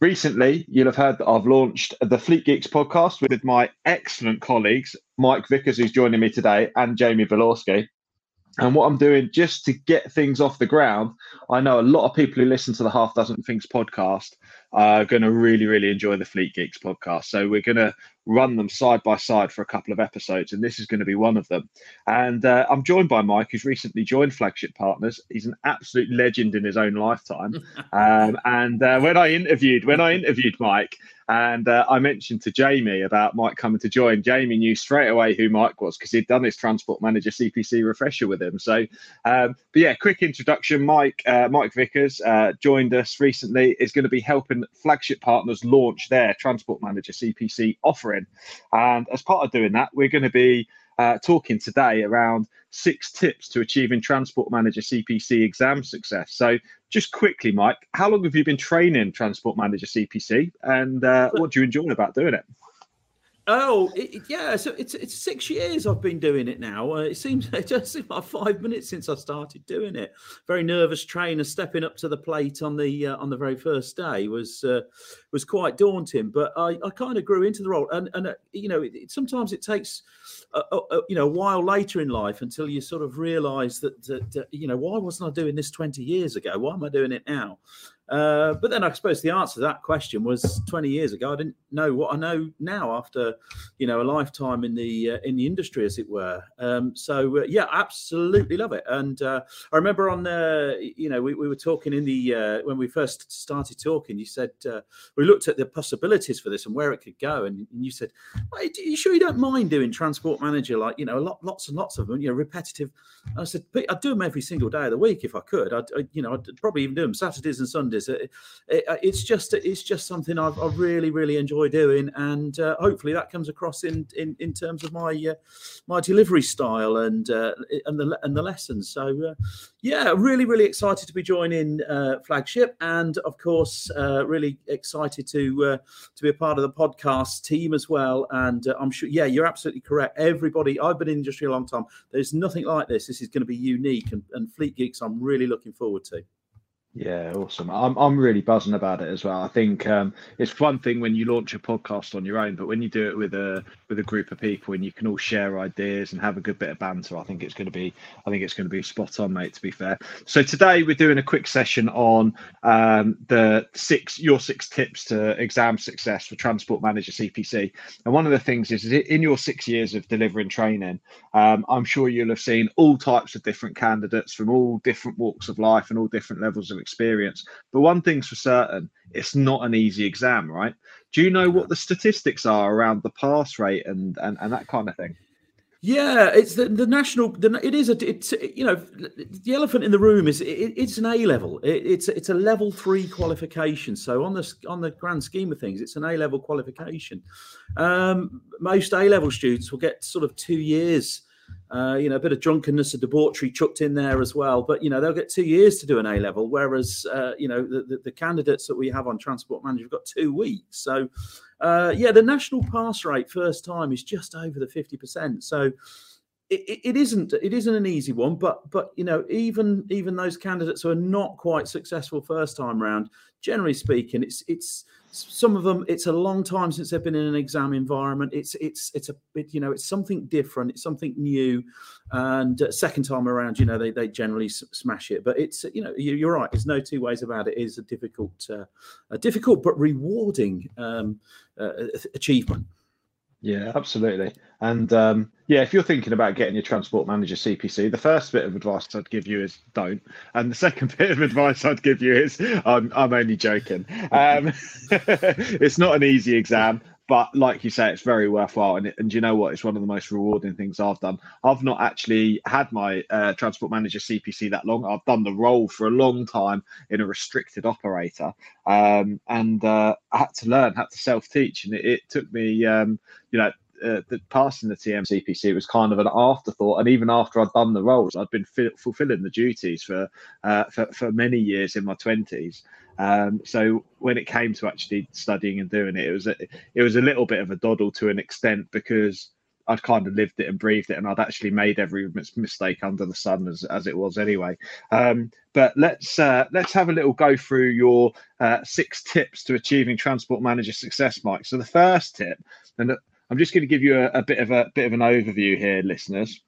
Recently, you'll have heard that I've launched the Fleet Geeks podcast with my excellent colleagues, Mike Vickers, who's joining me today, and Jamie Bielawski. And what I'm doing just to get things off the ground, I know a lot of people who listen to the Half Dozen Things podcast are going to really, really enjoy the Fleet Geeks podcast. So we're going to run them side by side for a couple of episodes, and this is going to be one of them. And uh, I'm joined by Mike, who's recently joined Flagship Partners. He's an absolute legend in his own lifetime. um, and uh, when I interviewed, when I interviewed Mike, and uh, I mentioned to Jamie about Mike coming to join. Jamie knew straight away who Mike was because he'd done his transport manager CPC refresher with him. So, um, but yeah, quick introduction. Mike uh, Mike Vickers uh, joined us recently. Is going to be helping flagship partners launch their transport manager CPC offering, and as part of doing that, we're going to be uh, talking today around six tips to achieving Transport Manager CPC exam success. So, just quickly, Mike, how long have you been training Transport Manager CPC, and uh, what do you enjoy about doing it? Oh, it, yeah. So it's it's six years I've been doing it now. Uh, it seems it just seems five minutes since I started doing it. Very nervous trainer stepping up to the plate on the uh, on the very first day was uh, was quite daunting. But I, I kind of grew into the role, and and uh, you know it, sometimes it takes a, a, you know a while later in life until you sort of realise that, that, that you know why wasn't I doing this twenty years ago? Why am I doing it now? Uh, but then I suppose the answer to that question was 20 years ago. I didn't know what I know now after, you know, a lifetime in the uh, in the industry, as it were. Um, so uh, yeah, absolutely love it. And uh, I remember on the, you know, we, we were talking in the uh, when we first started talking. You said we looked at the possibilities for this and where it could go, and, and you said, "Are you sure you don't mind doing transport manager? Like you know, a lot, lots and lots of them, you know, repetitive." And I said, "I'd do them every single day of the week if I could. I'd, I, you know, I'd probably even do them Saturdays and Sundays." It, it, it's just it's just something I've, I really really enjoy doing, and uh, hopefully that comes across in in, in terms of my uh, my delivery style and uh, and the and the lessons. So uh, yeah, really really excited to be joining uh, Flagship, and of course uh, really excited to uh, to be a part of the podcast team as well. And I'm sure yeah, you're absolutely correct. Everybody, I've been in the industry a long time. There's nothing like this. This is going to be unique, and, and Fleet Geeks. I'm really looking forward to. Yeah, awesome. I'm I'm really buzzing about it as well. I think um, it's one thing when you launch a podcast on your own, but when you do it with a with a group of people and you can all share ideas and have a good bit of banter, I think it's going to be I think it's going to be spot on, mate. To be fair. So today we're doing a quick session on um, the six your six tips to exam success for Transport Manager CPC. And one of the things is in your six years of delivering training, um, I'm sure you'll have seen all types of different candidates from all different walks of life and all different levels of experience. But one thing's for certain, it's not an easy exam, right? Do you know what the statistics are around the pass rate and and, and that kind of thing? Yeah, it's the, the national. The, it is a. It's you know the elephant in the room is it, it's an A level. It, it's it's a level three qualification. So on the on the grand scheme of things, it's an A level qualification. Um, most A level students will get sort of two years uh, you know, a bit of drunkenness, a debauchery chucked in there as well. But you know, they'll get two years to do an A level, whereas uh, you know the, the, the, candidates that we have on Transport Manager have got two weeks. So uh, yeah, the national pass rate first time is just over the fifty percent. So it, it isn't it isn't an easy one, but but you know even even those candidates who are not quite successful first time round, generally speaking, it's it's some of them it's a long time since they've been in an exam environment. It's it's it's a it, you know it's something different it's something new and uh, second time around you know they, they generally s- smash it. But it's you know you, are right there's no two ways about it. it is a difficult uh, a difficult but rewarding um, uh, achievement yeah, absolutely. And um, yeah, if you're thinking about getting your transport manager CPC, the first bit of advice I'd give you is don't. And the second bit of advice I'd give you is I'm, I'm only joking. Um, it's not an easy exam, but like you say, it's very worthwhile. And, and you know what? It's one of the most rewarding things I've done. I've not actually had my uh, transport manager CPC that long. I've done the role for a long time in a restricted operator, um, and uh, I had to learn, had to self teach, and it, it, took me, um, you know. Uh, the passing the TM CPC was kind of an afterthought, and even after I'd done the roles, I'd been fi- fulfilling the duties for, uh, for for many years in my twenties. Um, so when it came to actually studying and doing it, it was a, it was a little bit of a doddle to an extent because I'd kind of lived it and breathed it, and I'd actually made every mistake under the sun as, as it was anyway. Um, but let's uh, let's have a little go through your uh, six tips to achieving transport manager success, Mike. So the first tip, and I'm just going to give you a, a bit of a bit of an overview here, listeners.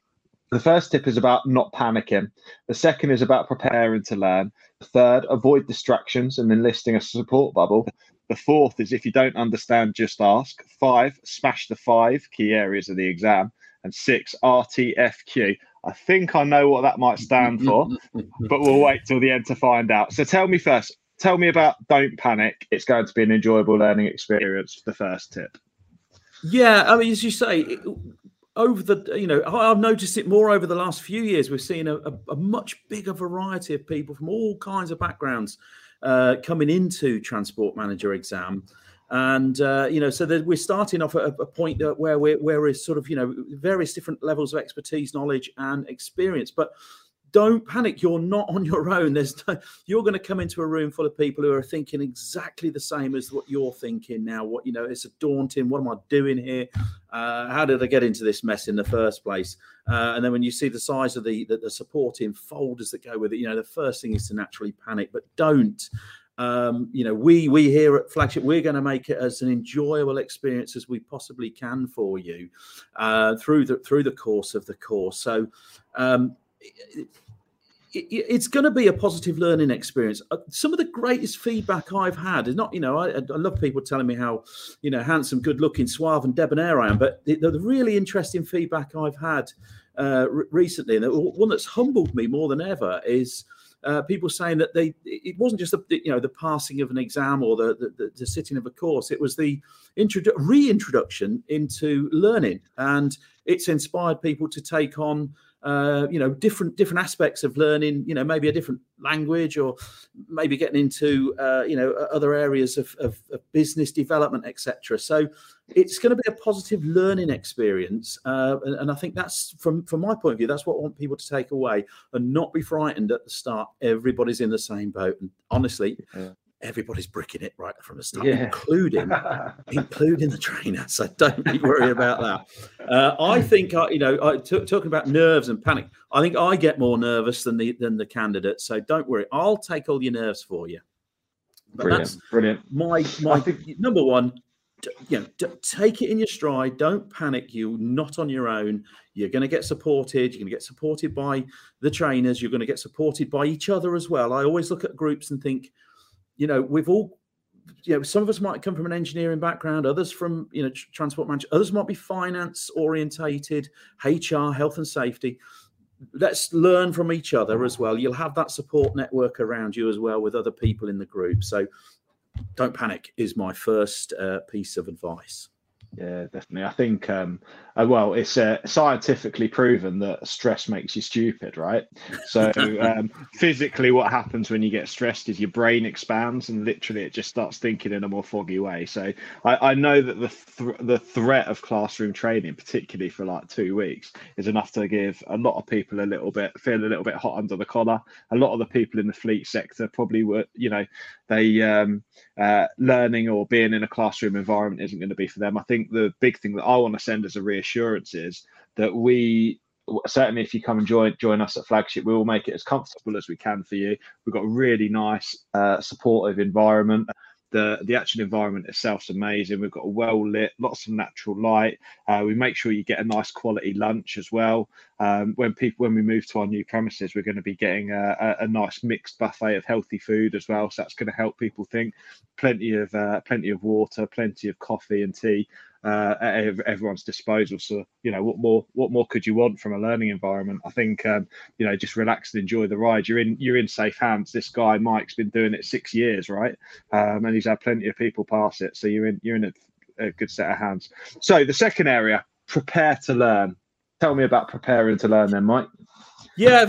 The first tip is about not panicking. The second is about preparing to learn. The third, avoid distractions and enlisting a support bubble. The fourth is if you don't understand, just ask. Five, smash the five key areas of the exam. And six, RTFQ. I think I know what that might stand for, but we'll wait till the end to find out. So tell me first, tell me about don't panic. It's going to be an enjoyable learning experience. The first tip. Yeah, I mean, as you say, over the you know i've noticed it more over the last few years. We've seen a, a, a much bigger variety of people from all kinds of backgrounds uh, coming into transport manager exam. And uh, you know so we're starting off at a, a point where we're where we're sort of you know various different levels of expertise knowledge and experience. But don't panic you're not on your own. There's no, you're going to come into a room full of people who are thinking exactly the same as what you're thinking now what you know it's a daunting what am i doing here? Uh, how did i get into this mess in the first place? Uh, and then when you see the size of the, the, the supporting folders that go with it you know the first thing is to naturally panic but don't um, you know, we we here at Flagship, we're going to make it as an enjoyable experience as we possibly can for you uh, through the through the course of the course. So, um, it's going to be a positive learning experience. Uh, some of the greatest feedback I've had is not, you know, I, I love people telling me how, you know, handsome, good looking, suave, and debonair I am. But the, the really interesting feedback I've had uh, recently, and the one that's humbled me more than ever, is uh, people saying that they it wasn't just the you know the passing of an exam or the the, the sitting of a course it was the introdu- reintroduction into learning and it's inspired people to take on uh, you know different different aspects of learning you know maybe a different language or maybe getting into uh, you know other areas of, of, of business development etc so it's going to be a positive learning experience uh, and, and, i think that's from from my point of view that's what i want people to take away and not be frightened at the start. Everybody's in the same boat and honestly yeah everybody's bricking it right from the start, yeah. including including the trainer. So don't be worried about that. Uh, I think I, you know, I, t- talking about nerves and panic. I think I get more nervous than the than the candidate. So don't worry, I'll take all your nerves for you. But brilliant, brilliant. My my think... number one. You know, take it in your stride. Don't panic. You're not on your own. You're going to get supported. You're going to get supported by the trainers. You're going to get supported by each other as well. I always look at groups and think, you know, we've all, you know, some of us might come from an engineering background, others from, you know, transport management, others might be finance orientated, HR, health and safety. Let's learn from each other as well. You'll have that support network around you as well with other people in the group. So don't panic, is my first uh, piece of advice. Yeah, definitely. I think, um, uh, well, it's uh, scientifically proven that stress makes you stupid, right? So, um, physically, what happens when you get stressed is your brain expands and literally it just starts thinking in a more foggy way. So, I, I know that the th- the threat of classroom training, particularly for like two weeks, is enough to give a lot of people a little bit feel a little bit hot under the collar. A lot of the people in the fleet sector probably were, you know, they um, uh, learning or being in a classroom environment isn't going to be for them. I think the big thing that I want to send as a reassurance is that we certainly if you come and join join us at flagship we will make it as comfortable as we can for you we've got a really nice uh, supportive environment the the actual environment itself is amazing. We've got a well lit, lots of natural light. Uh, we make sure you get a nice quality lunch as well. Um, when people when we move to our new premises, we're going to be getting a, a, a, nice mixed buffet of healthy food as well. So that's going to help people think. Plenty of uh, plenty of water, plenty of coffee and tea uh, at everyone's disposal. So you know what more what more could you want from a learning environment? I think um, you know just relax and enjoy the ride. You're in you're in safe hands. This guy Mike's been doing it six years, right? Um, and he's had plenty of people pass it. So you're in you're in a a good set of hands. So the second area, prepare to learn. Tell me about preparing to learn, then, Mike. Yeah,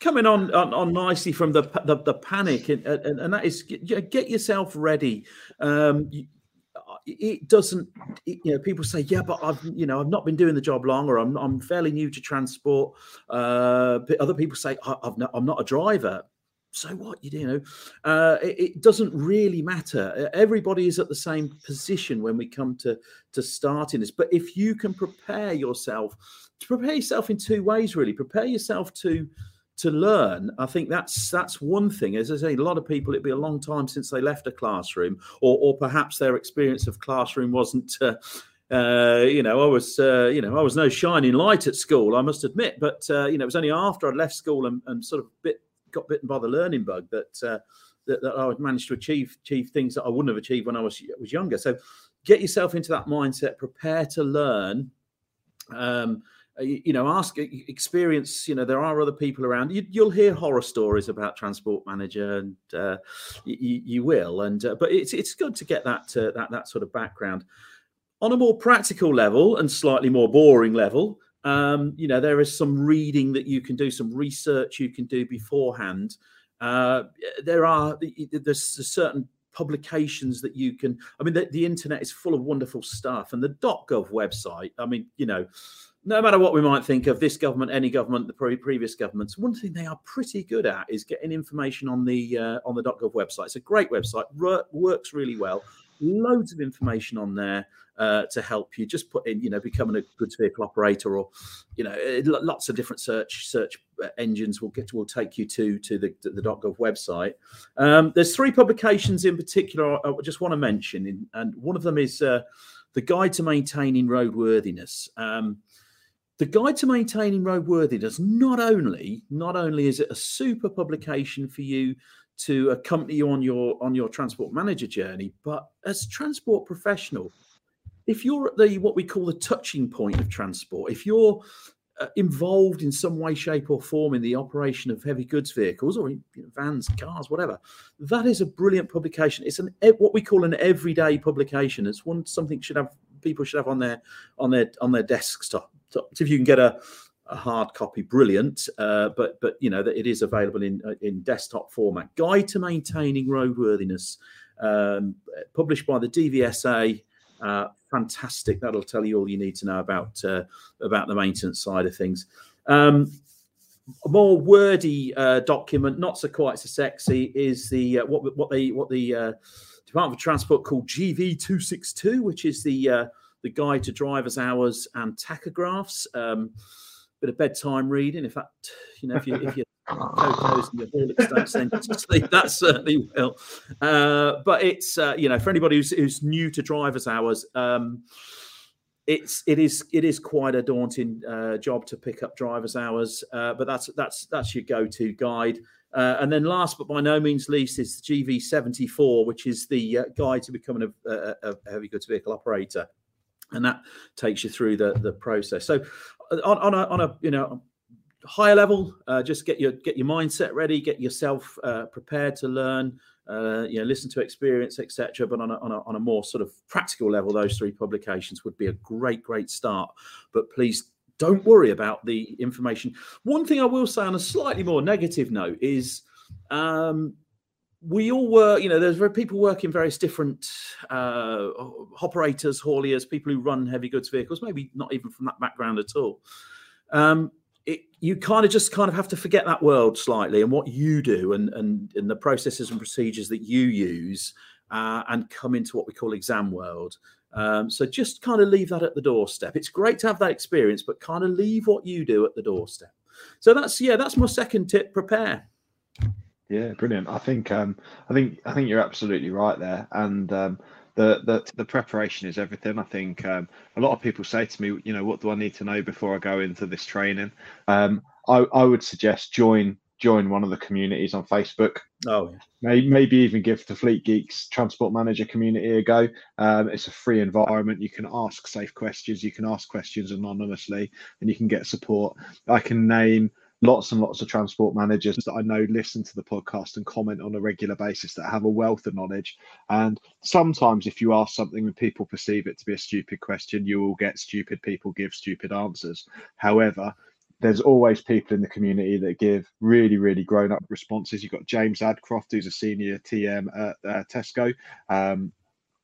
coming on, on, on nicely from the the, the panic, and, and, and, that is get yourself ready. Um, it doesn't you know people say yeah but i've you know i've not been doing the job long or i'm, I'm fairly new to transport. Uh other people say i've not, i'm not a driver. So what? You do know. Uh, it, it, doesn't really matter. Everybody is at the same position when we come to to starting this. But if you can prepare yourself to prepare yourself in two ways really. Prepare yourself to to learn i think that's that's one thing as i say a lot of people it'd be a long time since they left a classroom or or perhaps their experience of classroom wasn't uh, uh, you know, I was, uh, you know, I was no shining light at school, I must admit. But uh, you know, it was only after I'd left school and, and sort of bit got bitten by the learning bug that uh, that, that I managed to achieve achieve things that I wouldn't have achieved when I was was younger. So get yourself into that mindset, prepare to learn. Um, you, you know, ask, experience. You know, there are other people around. You, will hear horror stories about transport manager, and uh, you, you, will. And uh, but it's it's good to get that uh, that that sort of background. On a more practical level and slightly more boring level, um, you know, there is some reading that you can do, some research you can do beforehand. Uh, there are there's certain publications that you can. I mean, the, the, internet is full of wonderful stuff, and the .gov website. I mean, you know, no matter what we might think of this government, any government, the pre- previous governments, one thing they are pretty good at is getting information on the uh, on the .gov website. It's a great website, works really well loads of information on there uh, to help you. Just put in, you know, becoming a goods vehicle operator, or you know, lots of different search search uh, engines will get will take you to to the the .gov website. Um, there's three publications in particular I just want to mention, and one of them is uh, the Guide to Maintaining Roadworthiness. Um, the guide to maintaining roadworthiness not only not only is it a super publication for you to accompany you on your on your transport manager journey but as transport professional if you're at the what we call the touching point of transport if you're uh, involved in some way shape or form in the operation of heavy goods vehicles or vans cars whatever that is a brilliant publication. It's an what we call an everyday publication. It's one something should have people should have on their on their on their desktop if you can get a a hard copy, brilliant. Uh, but but you know that it is available in uh, in desktop format. Guide to maintaining roadworthiness, um, published by the DVSA. Uh, fantastic. That'll tell you all you need to know about uh, about the maintenance side of things. Um, a more wordy uh, document, not so quite so sexy, is the uh, what what what the Department of Transport called GV two six two, which is the the guide to drivers' hours and tachographs. Um, bit of bedtime reading. In fact, you know, if you if you and your Horlicks don't send you to sleep, that certainly will. Uh, but it's uh, you know, for anybody who's, who's new to driver's hours, um, it's it is it is quite a daunting uh, job to pick up driver's hours. Uh, but that's that's that's your go-to guide. Uh, and then last but by no means least is the GV74, which is the uh, guide to becoming a, a, a heavy goods vehicle operator and that takes you through the the process. So on, on a on a you know higher level, uh, just get your get your mindset ready, get yourself uh, prepared to learn. Uh, you know, listen to experience, etc. But on a, on a on a more sort of practical level, those three publications would be a great great start. But please don't worry about the information. One thing I will say on a slightly more negative note is um, we all were, you know, there's people work in various different uh, operators, hauliers, people who run heavy goods vehicles, maybe not even from that background at all. Um, it, you kind of just kind of have to forget that world slightly and what you do and, and, and the processes and procedures that you use uh, and come into what we call exam world. Um, so just kind of leave that at the doorstep. It's great to have that experience, but kind of leave what you do at the doorstep. So that's, yeah, that's my second tip prepare. Yeah, brilliant. I think um, I think I think you're absolutely right there, and um, the the the preparation is everything. I think um, a lot of people say to me, you know, what do I need to know before I go into this training? Um, I I would suggest join join one of the communities on Facebook. Oh, yeah. maybe, maybe even give the Fleet Geeks Transport Manager community a go. Um, it's a free environment. You can ask safe questions. You can ask questions anonymously, and you can get support. I can name lots and lots of transport managers that I know listen to the podcast and comment on a regular basis that have a wealth of knowledge. And sometimes, if you ask something and people perceive it to be a stupid question, you will get stupid people give stupid answers. However, there's always people in the community that give really, really grown up responses. You've got James Adcroft, who's a senior TM at uh, Tesco. Um,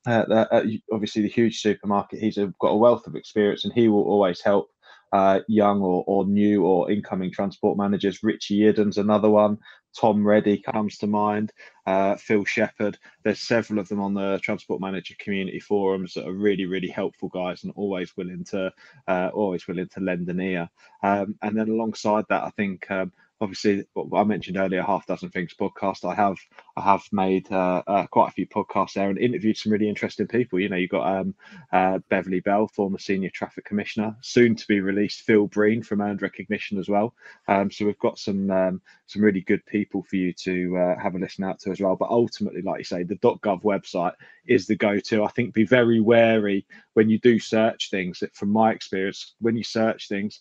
uh, uh, obviously, the huge supermarket. He's got a wealth of experience, and he will always help uh, young or, or new or incoming transport managers. Richie Idden's another one. Tom Reddy comes to mind. Uh, Phil Shepherd. There's several of them on the transport manager community forums that are really, really helpful guys and always willing to, uh, always willing to lend an ear. Um, and then alongside that, I think um, obviously what I mentioned earlier, half dozen things podcast. I have I have made uh, uh, quite a few podcasts there and interviewed some really interesting people. You know, you've got um, uh, Beverley Bell, former senior traffic commissioner, soon to be released Phil Breen from Earned Recognition as well. Um, so we've got some um, some really good people for you to uh, have a listen out to as well. But ultimately, like you say, the .gov website is the go-to. I think be very wary when you do search things. From my experience, when you search things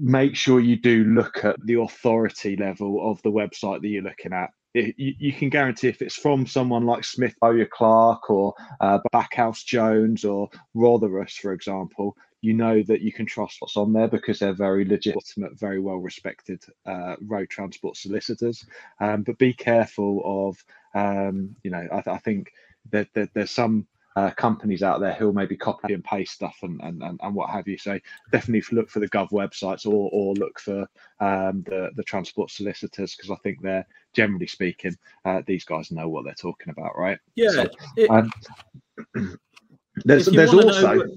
make sure you do look at the authority level of the website that you're looking at. It, you, you, can guarantee if it's from someone like Smith Bowyer Clarke or uh, Backhouse Jones or Rotherus, for example, you know that you can trust what's on there because they're very legitimate, very well respected uh, road transport solicitors. Um, but be careful of, um, you know, I, I think that, that there's some uh, companies out there who'll maybe copy and paste stuff and, and, and, and, what have you. So definitely look for the Gov websites or, or look for um, the, the transport solicitors because I think they're generally speaking, uh, these guys know what they're talking about, right? Yeah. So, it, um, there's there's also know,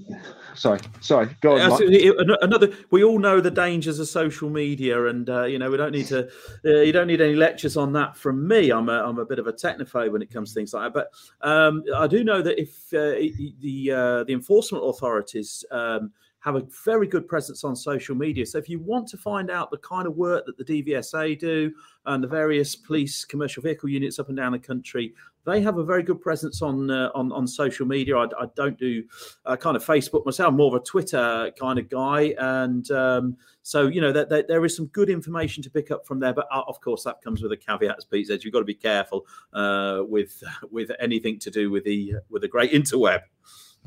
sorry sorry go on another we all know the dangers of social media and uh, you know we don't need to uh, you don't need any lectures on that from me. I'm a, I'm a bit of a technophobe when it comes to things like that but um, i do know that if uh, the uh, the enforcement authorities um, have a very good presence on social media. So if you want to find out the kind of work that the DVSA do and the various police commercial vehicle units up and down the country, they have a very good presence on uh, on, on social media. I, I don't do uh, kind of Facebook myself, I'm more of a Twitter kind of guy, and um, so you know that, that, there is some good information to pick up from there. But uh, of course, that comes with a caveat, as Pete says. You've got to be careful uh, with with anything to do with the with the great interweb.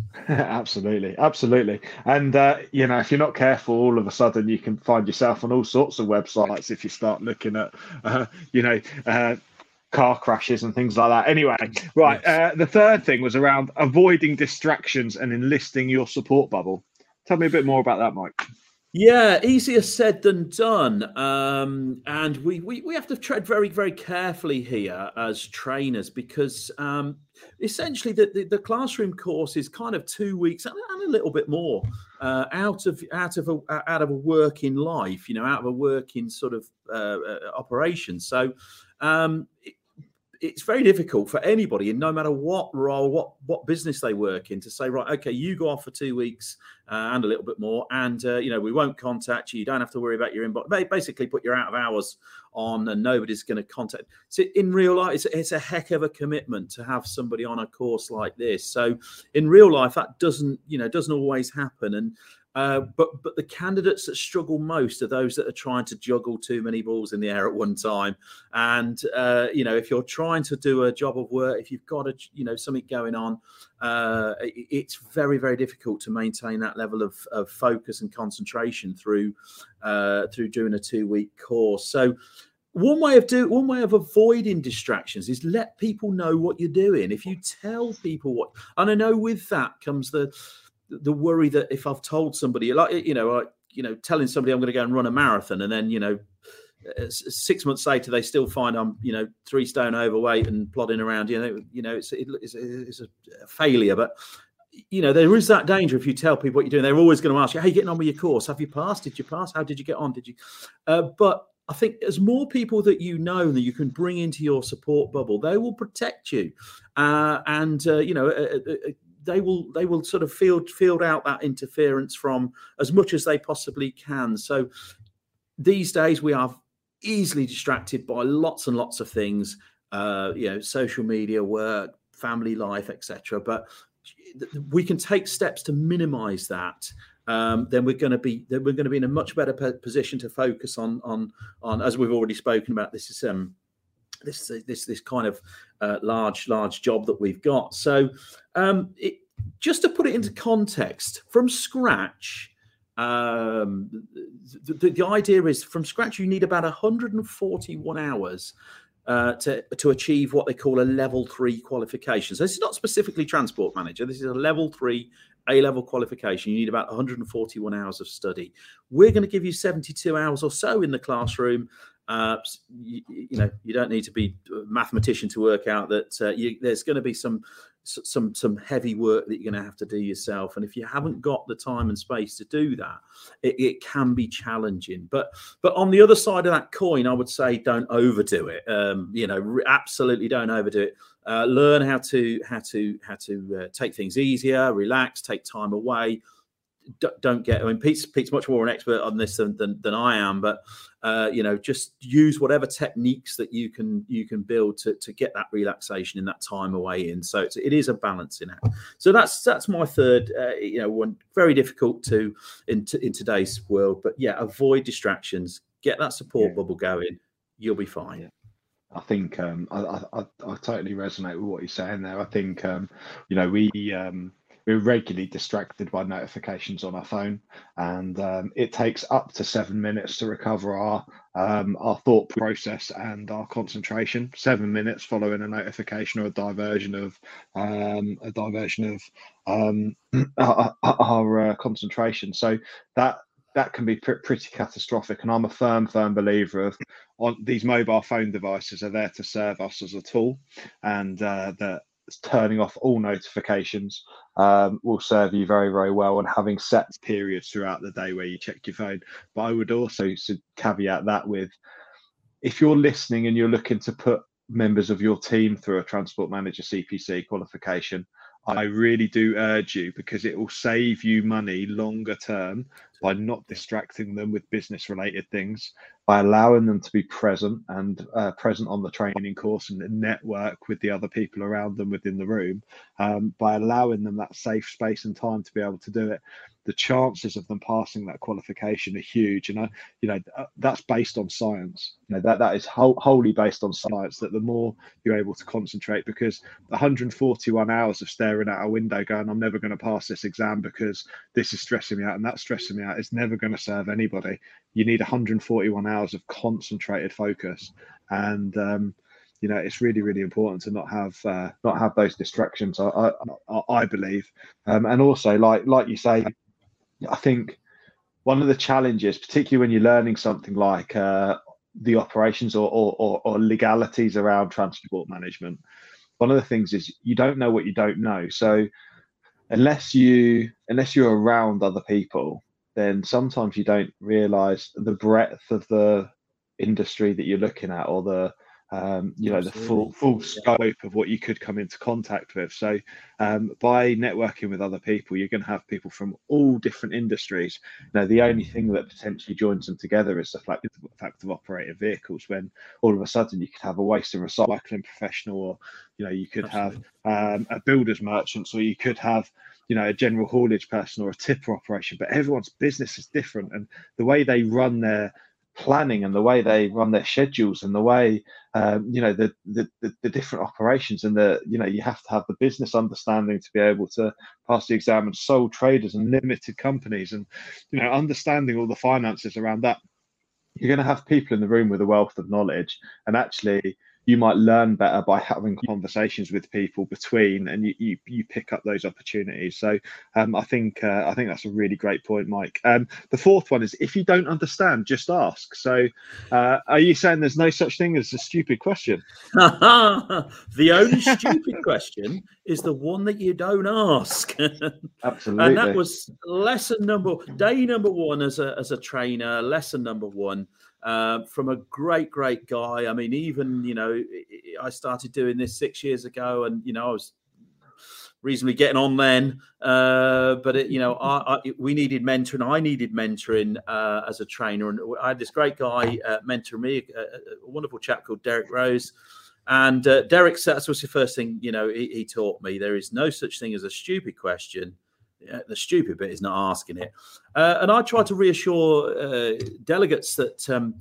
absolutely, absolutely. And uh, you know, if you're not careful, all of a sudden you can find yourself on all sorts of websites if you start looking at, uh, you know, uh, car crashes and things like that. Anyway, right. Uh, the third thing was around avoiding distractions and enlisting your support bubble. Tell me a bit more about that, Mike. Yeah, easier said than done. Um, and we, we, we have to tread very, very carefully here as trainers because um, essentially the, the, the, classroom course is kind of two weeks and, and a little bit more uh, out of out of a out of a working life, you know, out of a working sort of uh, uh, operation. So um, it's very difficult for anybody, and no matter what role, what what business they work in, to say, right, okay, you go off for two weeks uh, and a little bit more, and uh, you know we won't contact you. You don't have to worry about your inbox. Basically, put your out of hours on, and nobody's going to contact. So in real life, it's, it's a heck of a commitment to have somebody on a course like this. So in real life, that doesn't you know doesn't always happen, and uh, but but the candidates that struggle most are those that are trying to juggle too many balls in the air at one time. And uh, you know, if you're trying to do a job of work, if you've got a you know something going on, uh, it's very very difficult to maintain that level of, of focus and concentration through uh, through doing a two week course. So one way of do one way of avoiding distractions is let people know what you're doing. If you tell people what, and I know with that comes the the worry that if I've told somebody, like you know, like, you know, telling somebody I'm going to go and run a marathon, and then you know, six months later they still find I'm you know three stone overweight and plodding around, you know, you know, it's it's, it's a failure, but you know, there is that danger if you tell people what you're doing. They're always going to ask you, "How are you getting on with your course? Have you passed? Did you pass? How did you get on? Did you?" Uh, but I think as more people that you know that you can bring into your support bubble, they will protect you. Uh, and uh, you know, uh, uh, uh they will they will sort of field field out that interference from as much as they possibly can. So these days we are easily distracted by lots and lots of things, uh, you know, social media, work, family life, etc. But we can take steps to minimize that um, then we're going to be then we're going to be in a much better position to focus on on on as we've already spoken about. This is um this this this kind of uh, large large job that we've got. So um, it, just to put it into context, from scratch. Um, the, the, the idea is from scratch you need about 141 hours uh, to, to achieve what they call a level three qualification. So this is not specifically transport manager. This is a level three A level qualification. You need about 141 hours of study. We're going to give you 72 hours or so in the classroom. Uh, you, you, know, you don't need to be a mathematician to work out that uh, you, there's going to be some some some heavy work that you're going to have to do yourself and if you haven't got the time and space to do that it, it, can be challenging but but on the other side of that coin i would say don't overdo it um, you know absolutely don't overdo it uh, learn how to how to how to uh, take things easier relax take time away don't get. I mean, Pete's Pete's much more an expert on this than than, than I am, but uh, you know, just use whatever techniques that you can you can build to to get that relaxation in that time away in. So it's, it is a balancing act. So that's that's my third. Uh, you know, one very difficult to in in today's world, but yeah, avoid distractions. Get that support yeah. bubble going. You'll be fine. Yeah. I think um, I, I, I, totally resonate with what you're saying there. I think um, you know we um, we're regularly distracted by notifications on our phone, and um, it takes up to seven minutes to recover our um, our thought process and our concentration. Seven minutes following a notification or a diversion of um, a diversion of our, our uh, concentration. So that that can be pr- pretty catastrophic. And I'm a firm, firm believer of on these mobile phone devices are there to serve us as a tool, and uh, that turning off all notifications um, will serve you very, very well. And having set periods throughout the day where you check your phone. But I would also caveat that with if you're listening and you're looking to put members of your team through a transport manager CPC qualification, I really do urge you because it will save you money longer term by not distracting them with business related things, by allowing them to be present and uh, present on the training course and network with the other people around them within the room, um, by allowing them that safe space and time to be able to do it the chances of them passing that qualification are huge. And I, you know, uh, that's based on science. You know, that that is wholly based on science. That the more you're able to concentrate, because 141 hours of staring out a window, going, "I'm never going to pass this exam because this is stressing me out," and that's stressing me out, is never going to serve anybody. You need 141 hours of concentrated focus, and um, you know it's really really important to not have uh, not have those distractions i i, I believe um, and also like like you say I think one of the challenges, particularly when you're learning something like uh, the operations or, or, or, legalities around transport management, one of the things is you don't know what you don't know. So unless you unless you're around other people, then sometimes you don't realize the breadth of the industry that you're looking at or the um, you know Absolutely. the full full scope of what you could come into contact with. So um, by networking with other people, you're going to have people from all different industries. Now the only thing that potentially joins them together is the fact, the fact of operated vehicles. When all of a sudden you could have a waste and recycling professional, or you know you could Absolutely. have um, a builder's merchant, or you could have you know a general haulage person or a tipper operation but everyone's business is different and the way they run their planning and the way they run their schedules and the way um, you know the, the, the the different operations and the you know you have to have the business understanding to be able to pass the exam and sole traders and limited companies and you know understanding all the finances around that. You're going to have people in the room with a wealth of knowledge and actually you might learn better by having conversations with people between and you you, you pick up those opportunities. So um, i think uh, i think that's a really great point mike. Um, the fourth one is if you don't understand just ask. So uh, are you saying there's no such thing as a stupid question? The only stupid question is the one that you don't ask. Absolutely and that was lesson number day number one as a as a trainer lesson number one uh, from a great, great guy. I mean, even you know, I started doing this six years ago, and you know, I was reasonably getting on then. Uh, but it, you know, I, I, we needed mentoring. I needed mentoring uh, as a trainer, and I had this great guy uh, mentor me, a, a, wonderful chap called Derek Rose. And uh, Derek, that was the first thing you know he, he, taught me. There is no such thing as a stupid question. Yeah, the stupid bit is not asking it. Uh, and I try to reassure uh, delegates that, um,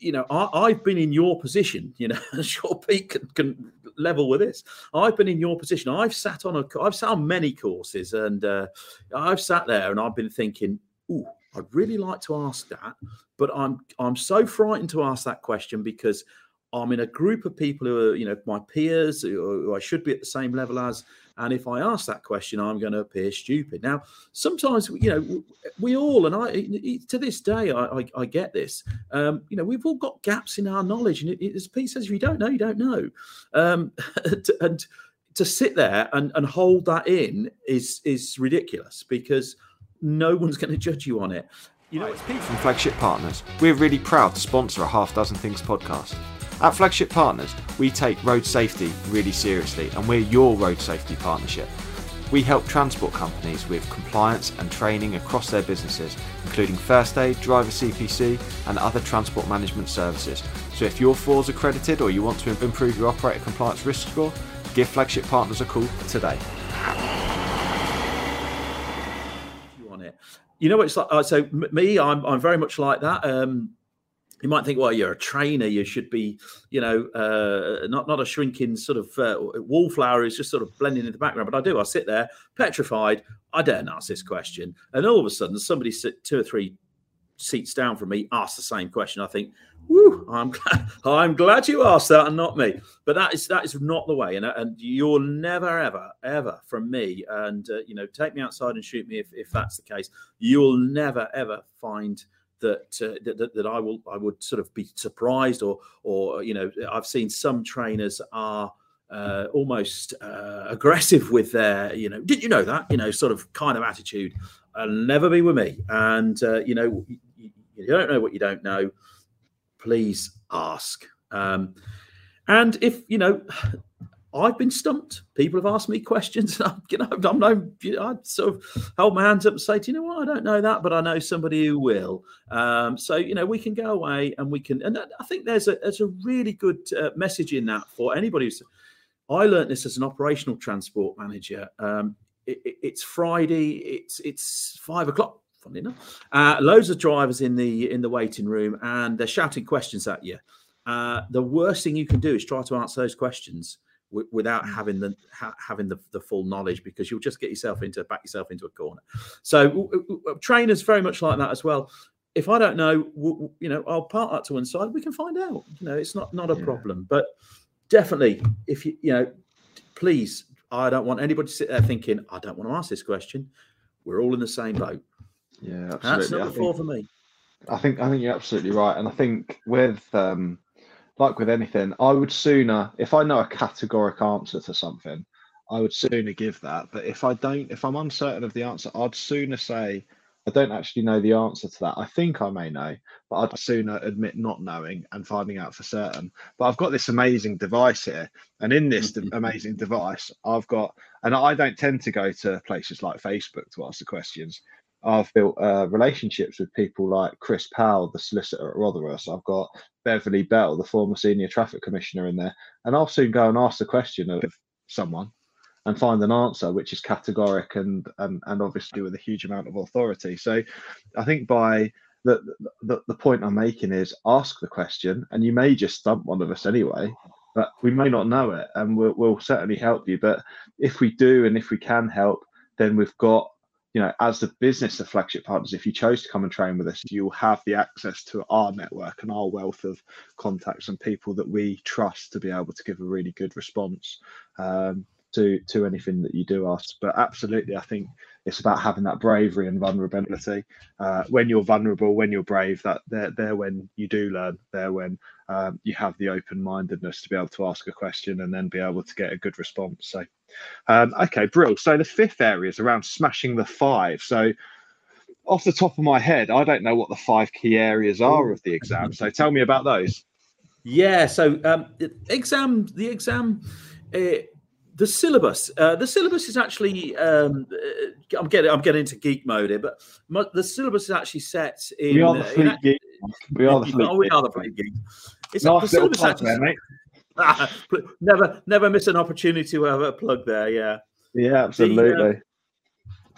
you know, I, have been in your position. You know, sure Pete can, can, level with this. I've been in your position. I've sat on a, I've sat on many courses, and uh, I've sat there and I've been thinking, "Ooh, I'd really like to ask that, but I'm I'm so frightened to ask that question because I'm in a group of people who are, you know, my peers who, who I should be at the same level as, and if I ask that question, I'm going to appear stupid. Now, sometimes, you know, we all, and I, to this day, I, I, I get this. Um, you know, we've all got gaps in our knowledge, and it, as Pete says, if you don't know, you don't know. Um, and to sit there and, and hold that in is is ridiculous because no one's going to judge you on it. You know, it's Pete from Flagship Partners. We're really proud to sponsor a Half Dozen Things podcast. At Flagship Partners, we take road safety really seriously and we're your road safety partnership. We help transport companies with compliance and training across their businesses, including first aid, driver CPC, and other transport management services. So if your FORS accredited or you want to improve your operator compliance risk score, give Flagship Partners a call today. You know what it's like? Uh, so me, I'm I'm very much like that. Um, you might think, well, you're a trainer. You should be, you know, uh, not not a shrinking sort of uh, wallflower who's just sort of blending in the background. But I do. I sit there petrified. I daren't ask this question, and all of a sudden, somebody sit two or three seats down from me asks the same question. I think, whoo, I'm glad, I'm glad you asked that and not me. But that is that is not the way, and and you'll never ever ever from me, and uh, you know, take me outside and shoot me if if that's the case. You'll never ever find that, uh, that, that I will I would sort of be surprised or or you know I've seen some trainers are uh, almost uh, aggressive with their you know did you know that you know sort of kind of attitude. I'll never be with me, and uh, you know you, you, don't know what you don't know. Please ask. Um, and if you know I've been stumped. People have asked me questions, and I'm, you know, I'm no, I sort of hold my hands up and say, "Do you know what? I don't know that, but I know somebody who will." Um, so you know, we can go away and we can, and I think there's a there's a really good uh, message in that for anybody who's. I learned this as an operational transport manager. Um, it, it, it's Friday. It's it's five o'clock. Funny enough, uh, loads of drivers in the in the waiting room, and they're shouting questions at you. Uh, the worst thing you can do is try to answer those questions w- without mm. having the ha- having the, the full knowledge because you'll just get yourself into back yourself into a corner. So w- w- trainers very much like that as well. If I don't know, you know, I'll part that to one side. We can find out. You know, it's not not a yeah. problem. But definitely, if you you know, please, I don't want anybody to sit there thinking I don't want to ask this question. We're all in the same boat. Yeah, absolutely. That's number four for me. I think I think you're absolutely right, and I think with um, like with anything, I would sooner, if I know a categoric answer to something, I would sooner give that. But if I don't, if I'm uncertain of the answer, I'd sooner say, I don't actually know the answer to that. I think I may know, but I'd sooner admit not knowing and finding out for certain. But I've got this amazing device here. And in this mm-hmm. amazing device, I've got, and I don't tend to go to places like Facebook to ask the questions. I've built uh, relationships with people like Chris Powell, the solicitor at Rotherhurst. I've got Beverley Bell, the former senior traffic commissioner, in there, and I'll soon go and ask the question of someone and find an answer which is categoric and and, and obviously with a huge amount of authority. So I think by the, the the point I'm making is ask the question, and you may just stump one of us anyway, but we may not know it, and we'll, we'll certainly help you. But if we do, and if we can help, then we've got you know, as the business of flagship partners, if you chose to come and train with us, you'll have the access to our network and our wealth of contacts and people that we trust to be able to give a really good response um, to to anything that you do ask. But absolutely, I think it's about having that bravery and vulnerability. Uh, when you're vulnerable, when you're brave, that they're there when you do learn. There when um, you have the open mindedness to be able to ask a question and then be able to get a good response. So. Um, okay, Brill. So the fifth area is around smashing the five. So off the top of my head, I don't know what the five key areas are of the exam. So tell me about those. Yeah. So um, exam, the exam, uh, the syllabus. Uh, the syllabus is actually. Um, uh, I'm getting. I'm getting into geek mode here, but my, the syllabus is actually set in. We are the fleet in, We are the fleet. Oh, we are the fleet geek. It's nice the syllabus actually, there, mate. never, never miss an opportunity to have a plug there. Yeah. Yeah, absolutely. The, uh,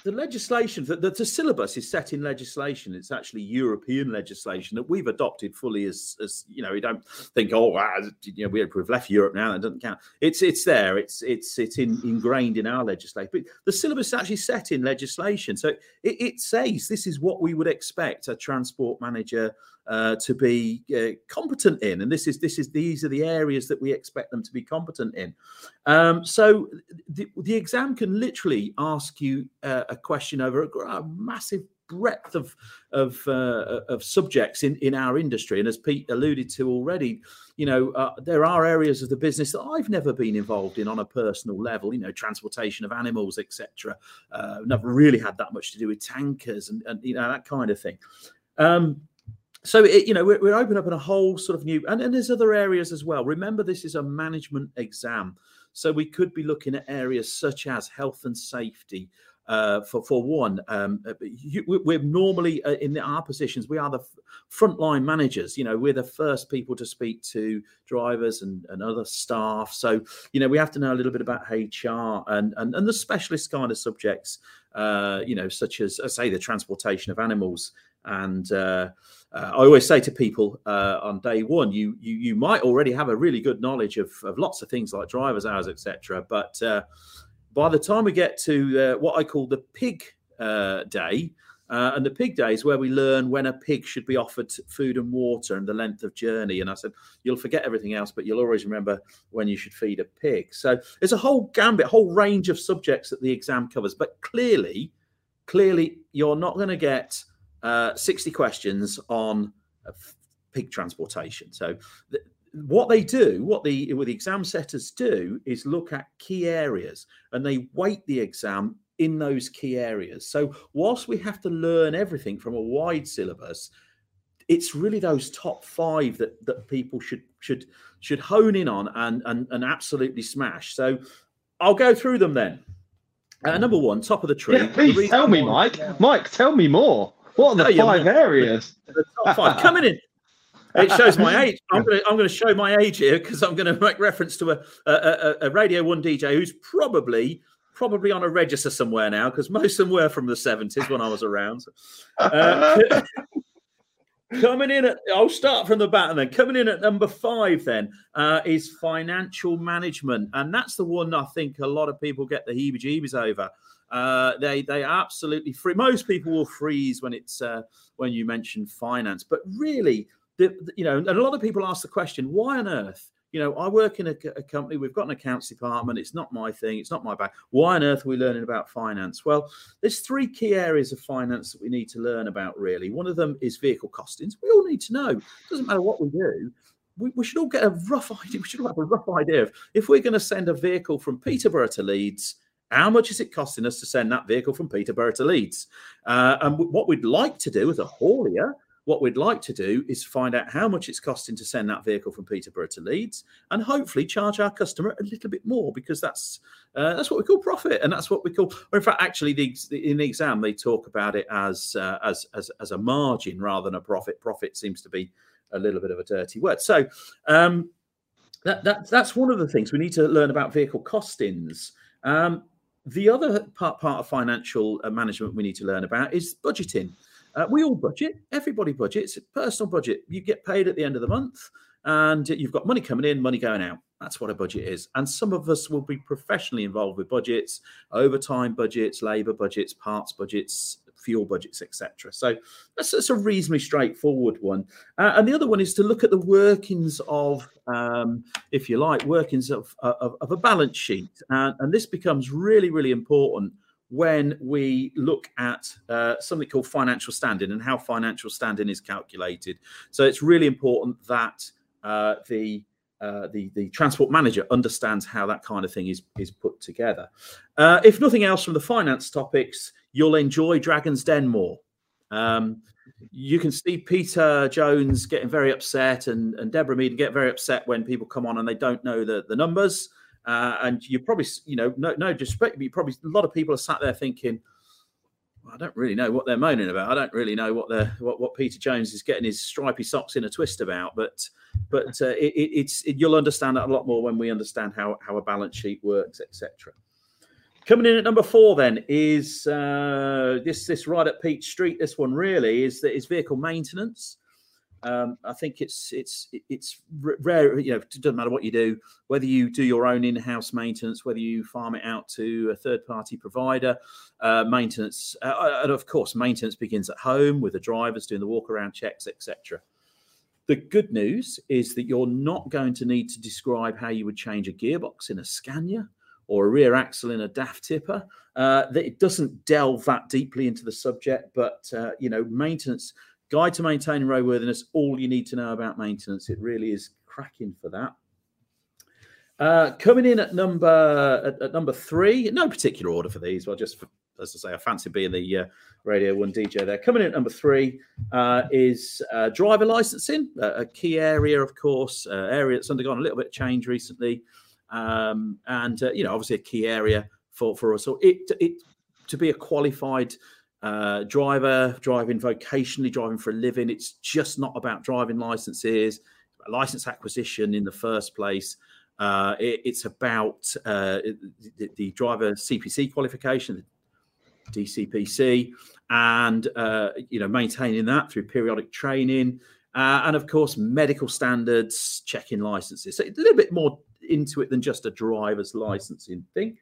the legislation, that the, the, syllabus is set in legislation. It's actually European legislation that we've adopted fully as, as you know, we don't think, oh, wow, you know, we've left Europe now, that doesn't count. It's it's there, it's it's it's in, ingrained in our legislation. But the syllabus is actually set in legislation. So it, it says this is what we would expect a transport manager uh, to be uh, competent in, and this is this is these are the areas that we expect them to be competent in. Um, so the, the exam can literally ask you uh, a question over a, a massive breadth of of, uh, of subjects in in our industry. And as pete alluded to already you know uh, there are areas of the business that i've never been involved in on a personal level you know transportation of animals etc uh, never really had that much to do with tankers and, and you know that kind of thing. Um, so it, you know we're, we're opening up in a whole sort of new and, and there's other areas as well remember this is a management exam so we could be looking at areas such as health and safety uh, for for one, um, uh, you, we're normally uh, in our positions. We are the frontline managers. You know, we're the first people to speak to drivers and, and other staff. So you know, we have to know a little bit about HR and and, and the specialist kind of subjects. Uh, you know, such as I say, the transportation of animals and uh, uh, I always say to people uh, on day one, you, you you might already have a really good knowledge of, of lots of things like driver's hours, etc. But uh, by the time we get to uh, what I call the pig uh, day, and the pig day is where we learn when a pig should be offered food and water and the length of journey. And I said, you'll forget everything else, but you'll always remember when you should feed a pig. So there's a whole gambit, whole range of subjects that the exam covers. But clearly, clearly, you're not going to get uh, 60 questions on uh, pig transportation. So, th- what they do, what the what the exam setters do, is look at key areas and they weight the exam in those key areas. So, whilst we have to learn everything from a wide syllabus, it's really those top five that that people should should should hone in on and and, and absolutely smash. So, I'll go through them then. Uh, number one, top of the tree. Yeah, please tell me, Mike. Mike, tell me more. What are the five areas? The top five coming in. It shows my age. I'm going to I'm going to show my age here because I'm going to make reference to a, a, a, Radio One DJ who's probably probably on a register somewhere now because most of them were from the 70s when I was around. Uh, coming in at, I'll start from the back then. Coming in at number five then uh, is financial management, and that's the one I think a lot of people get the heebie-jeebies over. Uh, they they absolutely free. Most people will freeze when it's uh, when you mention finance, but really, the, the, you know, and a lot of people ask the question, why on earth? You know, I work in a, a, company. We've got an accounts department. It's not my thing. It's not my bag. Why on earth are we learning about finance? Well, there's three key areas of finance that we need to learn about. Really, one of them is vehicle costings. We all need to know. It doesn't matter what we do. We, we, should all get a rough idea. We should all have a rough idea of if we're going to send a vehicle from Peterborough to Leeds how much is it costing us to send that vehicle from Peterborough to Leeds? Uh, and what we'd like to do as a haulier, what we'd like to do is find out how much it's costing to send that vehicle from Peterborough to Leeds, and hopefully charge our customer a little bit more because that's uh, that's what we call profit, and that's what we call. Or in fact, actually, the, in the exam they talk about it as uh, as, as as a margin rather than a profit. Profit seems to be a little bit of a dirty word. So. Um, that, that, that's one of the things we need to learn about vehicle costings. Um, the other part, part of financial uh, management we need to learn about is budgeting. Uh, we all budget, everybody budgets, personal budget. You get paid at the end of the month and you've got money coming in, money going out. That's what a budget is. And some of us will be professionally involved with budgets, overtime budgets, labor budgets, parts budgets, fuel budgets, etc. So that's, that's, a reasonably straightforward one. Uh, and the other one is to look at the workings of, um, if you like, workings of, of, of a balance sheet. Uh, and this becomes really, really important when we look at uh, something called financial standing and how financial standing is calculated. So it's really important that uh, the uh, the the transport manager understands how that kind of thing is is put together. Uh, if nothing else from the finance topics, you'll enjoy Dragon's Den more. Um, you can see Peter Jones getting very upset and, and Deborah Meaden get very upset when people come on and they don't know the, the numbers. Uh, and you probably, you know, no, no disrespect, but you probably a lot of people are sat there thinking, I don't really know what they're moaning about. I don't really know what the what, what Peter Jones is getting his stripy socks in a twist about. But but uh, it, it, it's it, you'll understand that a lot more when we understand how how a balance sheet works, etc. Coming in at number four, then is uh, this this right at Peach Street. This one really is that is vehicle maintenance. Um, I think it's it's it's rare. You know, it doesn't matter what you do, whether you do your own in-house maintenance, whether you farm it out to a third-party provider. Uh, maintenance, uh, and of course, maintenance begins at home with the drivers doing the walk-around checks, etc. The good news is that you're not going to need to describe how you would change a gearbox in a Scania or a rear axle in a DAF tipper. Uh, that it doesn't delve that deeply into the subject, but uh, you know, maintenance guide to maintaining roadworthiness. All you need to know about maintenance. It really is cracking for that. Uh, coming in at number at, at, number three, no particular order for these. Well, just for, as I say, I fancy being the uh, Radio One DJ there. Coming in at number three uh, is uh, driver licensing, a key area, of course, area that's undergone a little bit of change recently um, and uh, you know, obviously a key area for for us. So it it to be a qualified uh, driver, driving vocationally, driving for a living. It's just not about driving licenses, license acquisition in the first place. Uh, it, it's about uh, the, the, driver CPC qualification, DCPC, and uh, you know maintaining that through periodic training, uh, and of course medical standards, checking licenses. So a little bit more into it than just a driver's licensing thing.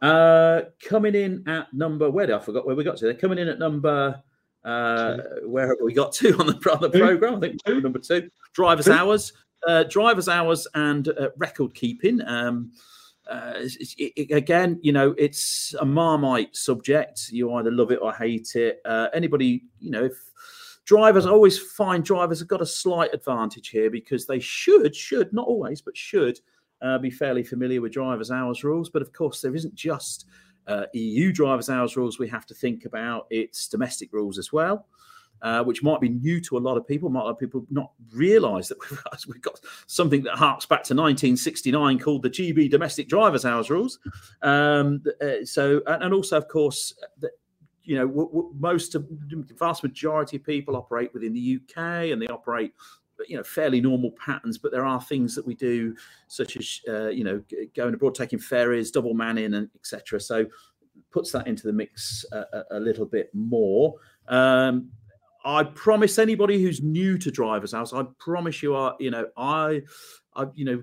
Uh, coming in at number where did I forgot where we got to? They're coming in at number uh, where we got to on the, on the program. I think number two, driver's two. hours, uh, driver's hours, and uh, record keeping. Um, uh, it, it, again, you know, it's a marmite subject. You either love it or hate it. Uh, anybody, you know, if drivers I always find drivers have got a slight advantage here because they should, should not always, but should uh, be fairly familiar with drivers' hours rules. But of course, there isn't just uh, EU drivers' hours rules we have to think about; it's domestic rules as well. Uh, which might be new to a lot of people. Might a lot of people not realise that we've got, we've got, something that harks back to 1969 called the GB Domestic Drivers' Hours Rules. Um, uh, so, and also, of course, you know, w- w- most of the vast majority of people operate within the UK and they operate you know fairly normal patterns but there are things that we do such as uh, you know going abroad taking ferries double manning and etc so puts that into the mix a, a little bit more. Um, i promise anybody who's new to driver's house i promise you are you know i i you know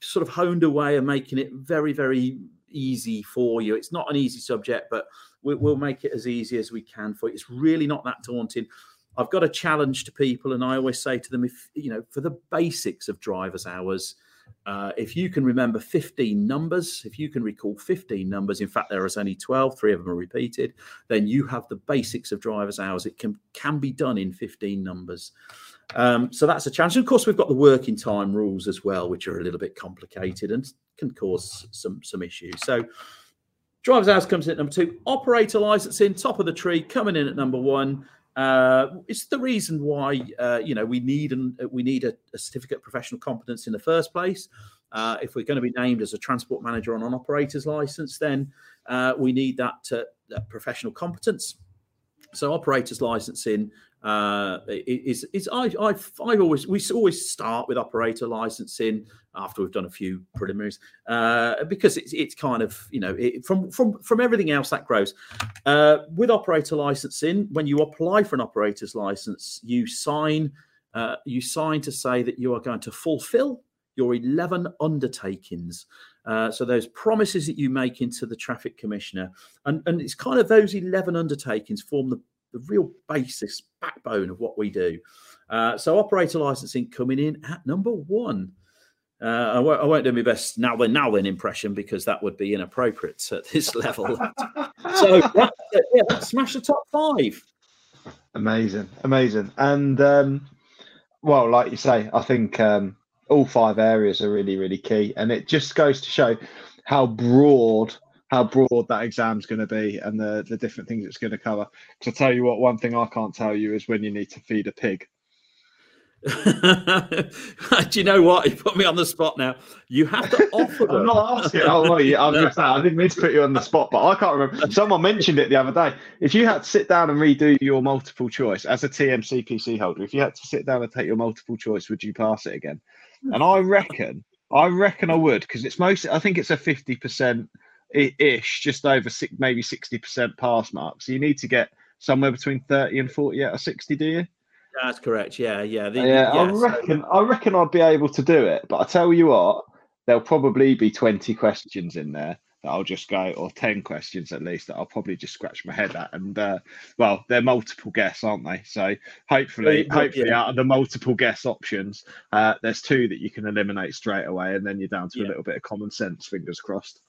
sort of honed away and making it very very easy for you it's not an easy subject but we'll make it as easy as we can for you. It's really not that daunting. I've got a challenge to people, and I always say to them, if you know, for the basics of driver's hours, uh, if you can remember 15 numbers, if you can recall 15 numbers, in fact, there is only 12, three of them are repeated, then you have the basics of driver's hours. It can, can be done in 15 numbers. Um, so that's a challenge. And of course, we've got the working time rules as well, which are a little bit complicated and can cause some, some issues. So Driver's hours comes in at number two. Operator licensing, top of the tree, coming in at number one. Uh, it's the reason why uh, you know we need and we need a, a, certificate of professional competence in the first place. Uh, if we're going to be named as a transport manager on an operator's license, then uh, we need that, uh, that professional competence. So operators licensing uh, is is I I I always we always start with operator licensing after we've done a few preliminaries uh, because it's it's kind of you know it, from from from everything else that grows uh, with operator licensing when you apply for an operator's license you sign uh, you sign to say that you are going to fulfil your 11 undertakings. Uh, so those promises that you make into the traffic commissioner and, and it's kind of those 11 undertakings form the the real basis, backbone of what we do. Uh, so operator licensing coming in at number one. Uh, I, won't, I, won't, do my best now then now then impression because that would be inappropriate at this level. so yeah, smash the top five. Amazing, amazing, and um, well, like you say, I think um, all five areas are really, really key, and it just goes to show how broad how broad that exam's going to be and the, the different things it's going to cover. Because I tell you what, one thing I can't tell you is when you need to feed a pig. Do you know what? You put me on the spot now. You have to offer them. I'm not asking. Oh, well, I'm no. just I didn't mean to put you on the spot, but I can't remember. Someone mentioned it the other day. If you had to sit down and redo your multiple choice as a TMCPC holder, if you had to sit down and take your multiple choice, would you pass it again? And I reckon, I reckon I would because it's mostly. I think it's a fifty percent ish, just over six, maybe 60% pass mark. So you need to get somewhere between 30 and 40 out of 60, do you? That's correct. Yeah, yeah. The, yeah, I reckon I reckon I'd be able to do it. But I tell you what, there'll probably be 20 questions in there that I'll just go, or 10 questions at least, that I'll probably just scratch my head at. And, uh, well, they're multiple guess, aren't they? So hopefully, hopefully, yeah. out of the multiple guess options, uh, there's two that you can eliminate straight away. And then you're down to yeah. a little bit of common sense, fingers crossed.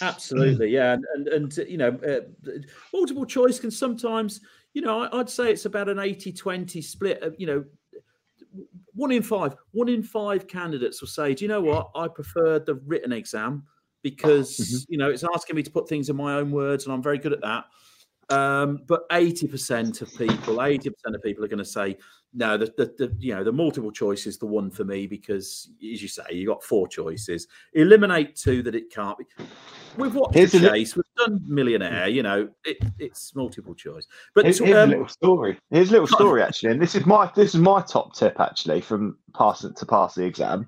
Absolutely. Yeah. And, and, and you know, uh, multiple choice can sometimes, you know, I'd say it's about an 80 20 split. Of, you know, one in five, one in five candidates will say, "Do you know what? I prefer the written exam because mm-hmm. you know it's asking me to put things in my own words, and I'm very good at that." Um, but eighty percent of people, eighty percent of people are going to say, "No, the, the, the you know the multiple choice is the one for me because, as you say, you got four choices. Eliminate two that it can't be." We've watched Here's the chase. Li- We've done Millionaire. You know, it, it's multiple choice. But here's, here's um, a little story. Here's a little story actually, and this is my this is my top tip actually from passing to pass the exam,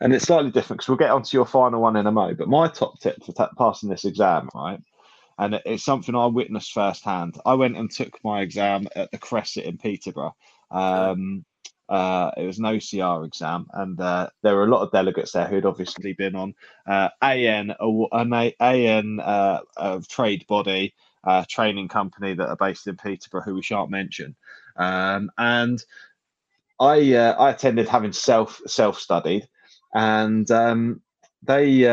and it's slightly different because we'll get onto your final one in a moment. But my top tip for t- passing this exam, right? And it's something I witnessed firsthand. I went and took my exam at the Crescent in Peterborough. Um, uh, it was an OCR exam, and uh, there were a lot of delegates there who'd obviously been on uh, AN, an AN uh, trade body uh, training company that are based in Peterborough, who we shan't mention. Um, and I uh, I attended having self self studied, and um, they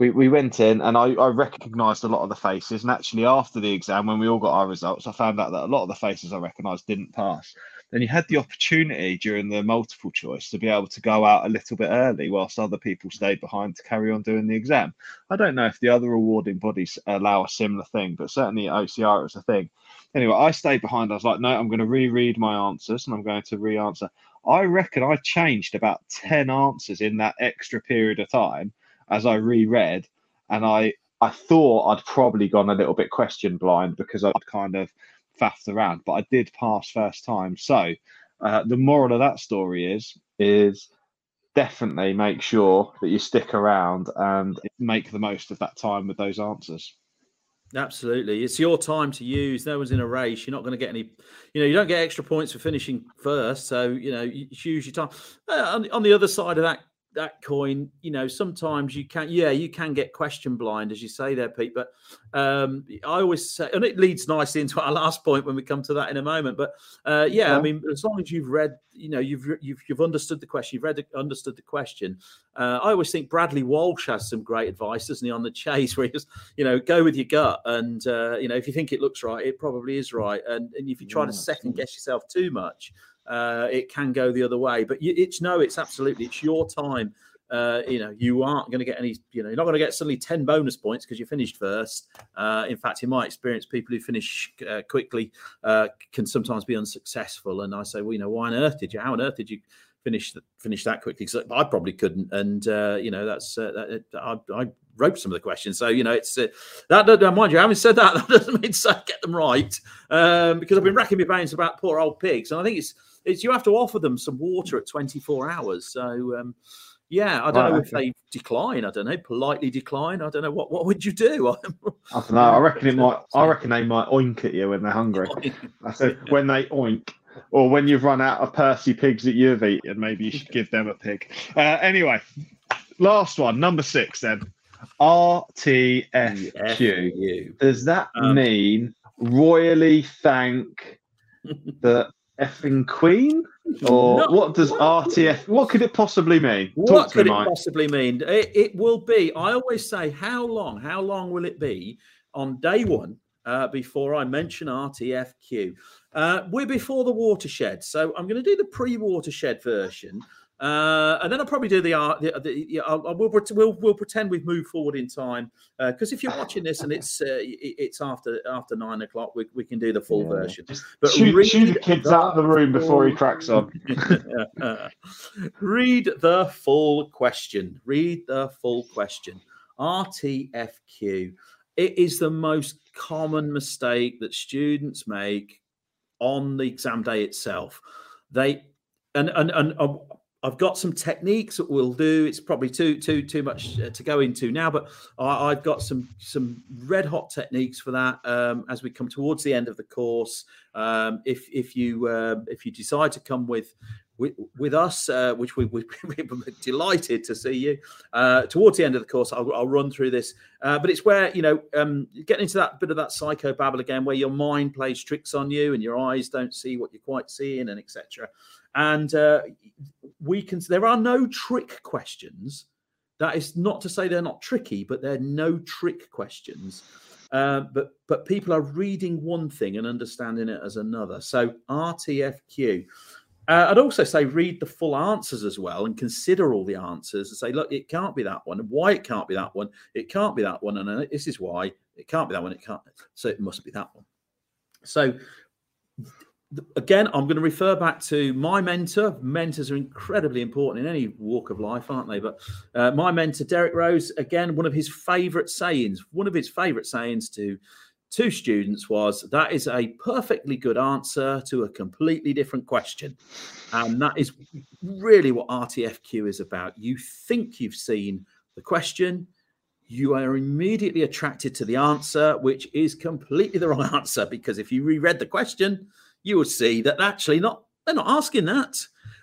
we, we went in and I, I recognized a lot of the faces. And actually, after the exam, when we all got our results, I found out that a lot of the faces I recognized didn't pass then you had the opportunity during the multiple choice to be able to go out a little bit early whilst other people stayed behind to carry on doing the exam. I don't know if the other awarding bodies allow a similar thing, but certainly at OCR it was a thing. Anyway, I stayed behind. I was like, no, I'm going to reread my answers and I'm going to re answer. I reckon I changed about 10 answers in that extra period of time as I reread. And I, I thought I'd probably gone a little bit question blind because I'd kind of faffed around, but I did pass first time. So uh, the moral of that story is is definitely make sure that you stick around and make the most of that time with those answers. Absolutely. It's your time to use. No one's in a race. You're not going to get any, you know, you don't get extra points for finishing first. So, you know, you use your time. Uh, on, on, the other side of that that coin, you know, sometimes you can, yeah, you can get question blind, as you say there, Pete. But um, I always say, and it leads nicely into our last point when we come to that in a moment. But uh, yeah, I mean, as long as you've read, you know, you've you've you've understood the question, you've read understood the question. Uh, I always think Bradley Walsh has some great advice, doesn't he, on the chase, where he goes, you know, go with your gut, and uh, you know, if you think it looks right, it probably is right, and and if you try yeah, to second guess yourself too much uh, it can go the other way. But it's no, it's absolutely it's your time. Uh, you know, you aren't going to get any. You know, you're not going to get suddenly ten bonus points because you finished first. Uh, in fact, in my experience, people who finish uh, quickly uh, can sometimes be unsuccessful. And I say, well, you know, why on earth did you? How on earth did you? finish finish that quickly because I probably couldn't, and uh, you know that's uh, that, I, I, wrote some of the questions, so you know it's uh, that. Mind you, having said that, that doesn't mean to get them right um, because I've been racking my brains about poor old pigs, and I think it's it's you have to offer them some water at 24 hours. So um, yeah, I don't right, know if they decline. I don't know, politely decline. I don't know what what would you do? I don't know. I reckon it might. I reckon they might oink at you when they're hungry. I said when they oink. Or when you've run out of Percy pigs that you've eaten, maybe you should give them a pig. Uh, anyway, last one, number six then. RTFQ. Does that um, mean royally thank the effing queen? Or no, what does what, RTF? What could it possibly mean? Talk what could me, it Mike. possibly mean? It, it, will be. I always say, how long? How long will it be on day one uh, before I mention RTFQ? Uh, we're before the watershed, so I'm going to do the pre-watershed version. Uh, and then I'll probably do the art. The, the, I'll, I'll, we'll, we'll, we'll pretend we've moved forward in time because uh, if you're watching this and it's uh, it's after after nine o'clock, we, we can do the full yeah. version. But shoot, read shoot the kids out of the room before he cracks on. read the full question. Read the full question. RTFQ. It is the most common mistake that students make on the exam day itself. They and and and. Uh, I've got some techniques that we'll do. It's probably too too too much uh, to go into now, but I, have got some some red hot techniques for that um, as we come towards the end of the course. Um, if if you uh, if you decide to come with with, with us, uh, which we, we, we're delighted to see you. Uh, towards the end of the course, I'll, I'll run through this, uh, but it's where you know um, getting into that bit of that psycho babble again, where your mind plays tricks on you and your eyes don't see what you're quite seeing, and etc. And uh, we can. There are no trick questions. That is not to say they're not tricky, but they're no trick questions. Uh, but but people are reading one thing and understanding it as another. So RTFQ. Uh, I'd also say read the full answers as well and consider all the answers and say, look, it can't be that one. And why it can't be that one? It can't be that one. And uh, this is why it can't be that one. It can't. So it must be that one. So again, I'm going to refer back to my mentor. Mentors are incredibly important in any walk of life, aren't they? But uh, my mentor, Derek Rose, again, one of his favorite sayings, one of his favorite sayings to two students was that is a perfectly good answer to a completely different question. And that is really what RTFQ is about. You think you've seen the question, you are immediately attracted to the answer, which is completely the wrong answer. Because if you reread the question, you would see that actually not they're not asking that.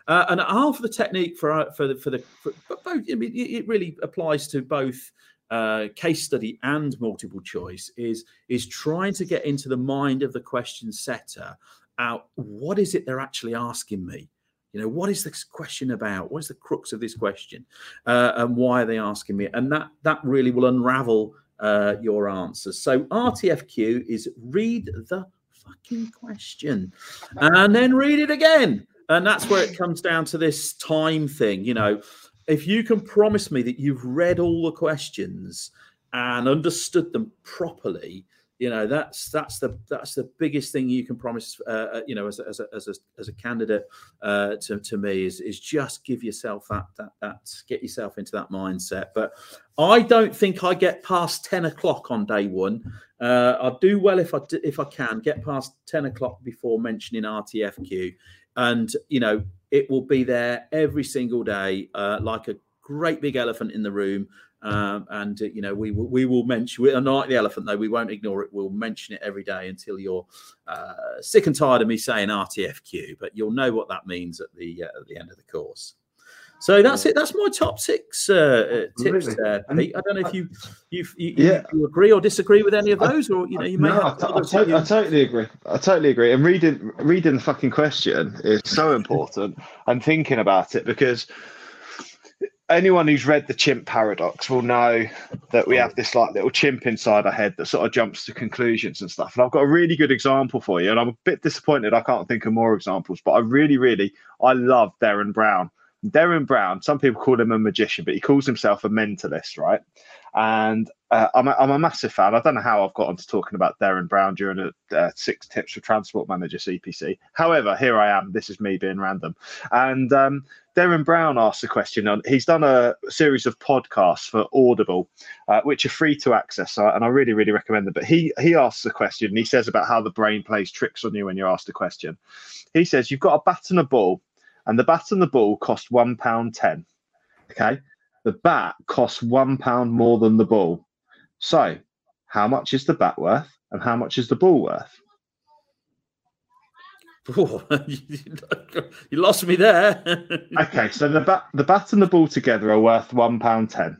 Uh, and half the technique for uh, for the for the for, both, I mean, it really applies to both uh, case study and multiple choice. Is is trying to get into the mind of the question setter. Out, what is it they're actually asking me? You know, what is this question about? What is the crux of this question, uh, and why are they asking me? And that that really will unravel uh, your answers. So RTFQ is read the fucking question and then read it again. And that's where it comes down to this time thing. You know, if you can promise me that you've read all the questions and understood them properly, you know that's that's the that's the biggest thing you can promise uh, uh you know as a, as a, as a, as a candidate uh, to, to me is is just give yourself that that that get yourself into that mindset. But i don't think i get past 10 o'clock on day one. Uh, i do well if i if i can get past 10 o'clock before mentioning rtfq and you know it will be there every single day uh, like a great big elephant in the room. Um, and uh, you know we will we will mention we are not the elephant though. We won't ignore it. We'll mention it every day until you're uh, sick and tired of me saying rtfq but you'll know what that means at the uh, at the end of the course so that's it. That's my top six uh, uh tips there, Pete. I don't know if you you, you, yeah. you agree or disagree with any of those, or you know, you may. No, I, I, I, totally agree. I totally agree. And reading reading the fucking question is so important. and thinking about it because anyone who's read the chimp paradox will know that we have this like little chimp inside our head that sort of jumps to conclusions and stuff. And I've got a really good example for you. And I'm a bit disappointed I can't think of more examples, but I really, really I love Derren Brown. Derren Brown, some people call him a magician, but he calls himself a mentalist, right? And uh, I'm, a, I'm a massive fan. I don't know how I've got onto talking about Derren Brown during a uh, six tips for transport manager CPC. However, here I am. This is me being random. And um, Derren Brown asked a question on. He's done a series of podcasts for Audible, uh, which are free to access, and I really, really recommend them. But he he asks a question. And he says about how the brain plays tricks on you when you're asked a question. He says you've got a bat and a ball, and the bat and the ball cost one pound ten. Okay, the bat costs one pound more than the ball. So, how much is the bat worth, and how much is the ball worth? you lost me there. okay, so the bat, the bat and the ball together are worth one pound ten.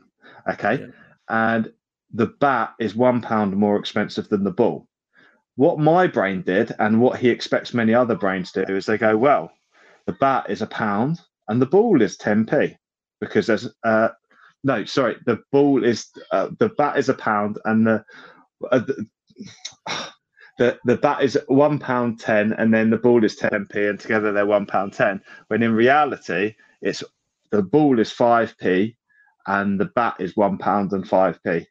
Okay, yeah. and the bat is one pound more expensive than the ball. What my brain did, and what he expects many other brains to do, is they go, well, the bat is a pound and the ball is ten p, because there's uh, no, sorry, the ball is uh, the bat is a pound and the, uh, the the the bat is one pound ten, and then the ball is ten p, and together they're one pound ten. When in reality, it's the ball is five p, and the bat is one pound and five p,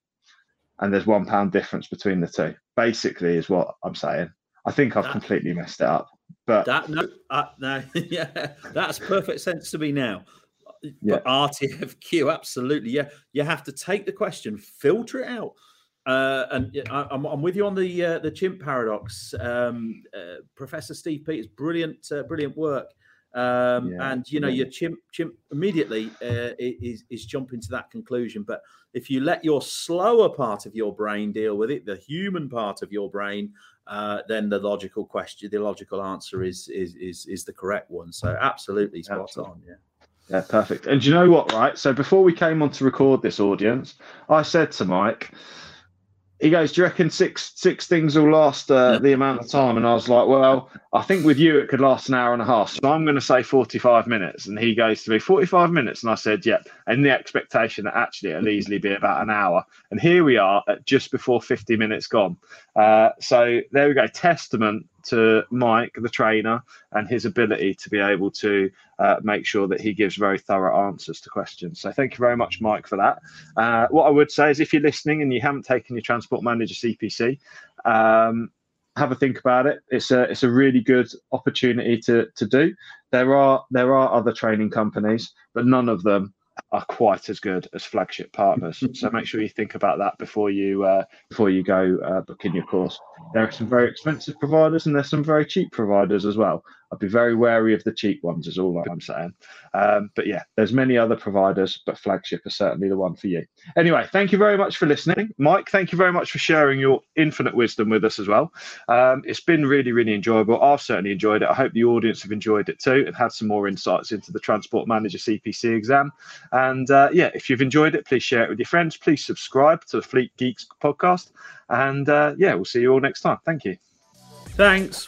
and there's one pound difference between the two. Basically, is what I'm saying. I think I've completely messed it up, but that no, uh, no, yeah, that's perfect sense to me now. Yeah. But RTFQ, absolutely, yeah. You have to take the question, filter it out uh, and I, am I'm with you on the uh, the chimp paradox. Um, uh, Professor Steve Peters, brilliant, uh, brilliant work. Um, yeah, and you know, yeah. your chimp, chimp immediately uh, is is jumping to that conclusion. But if you let your slower part of your brain deal with it, the human part of your brain, uh, then the logical question, the logical answer is is is is the correct one. So absolutely spot absolutely. on. Yeah. Yeah, perfect. And you know what? Right. So before we came on to record this audience, I said to Mike, he goes, "Do you reckon six six things will last uh, the amount of time?" And I was like, "Well, I think with you it could last an hour and a half, so I'm going to say 45 minutes." And he goes to me, "45 minutes," and I said, "Yep." And the expectation that actually it'll easily be about an hour. And here we are at just before 50 minutes gone. Uh, so there we go. Testament to Mike, the trainer, and his ability to be able to uh, make sure that he gives very thorough answers to questions. So thank you very much, Mike, for that. Uh, what I would say is if you're listening and you haven't taken your Transport Manager CPC, um, have a think about it. It's a it's a really good opportunity to to do. There are there are other training companies, but none of them are quite as good as flagship partners. so make sure you think about that before you uh, before you go uh, booking your course. There are some very expensive providers and there's some very cheap providers as well. I'd be very wary of the cheap ones, is all I'm saying. Um, but yeah, there's many other providers, but flagship is certainly the one for you. Anyway, thank you very much for listening, Mike. Thank you very much for sharing your infinite wisdom with us as well. Um, it's been really, really enjoyable. I've certainly enjoyed it. I hope the audience have enjoyed it too and had some more insights into the Transport Manager CPC exam. And uh, yeah, if you've enjoyed it, please share it with your friends. Please subscribe to the Fleet Geeks podcast. And uh, yeah, we'll see you all next time. Thank you. Thanks.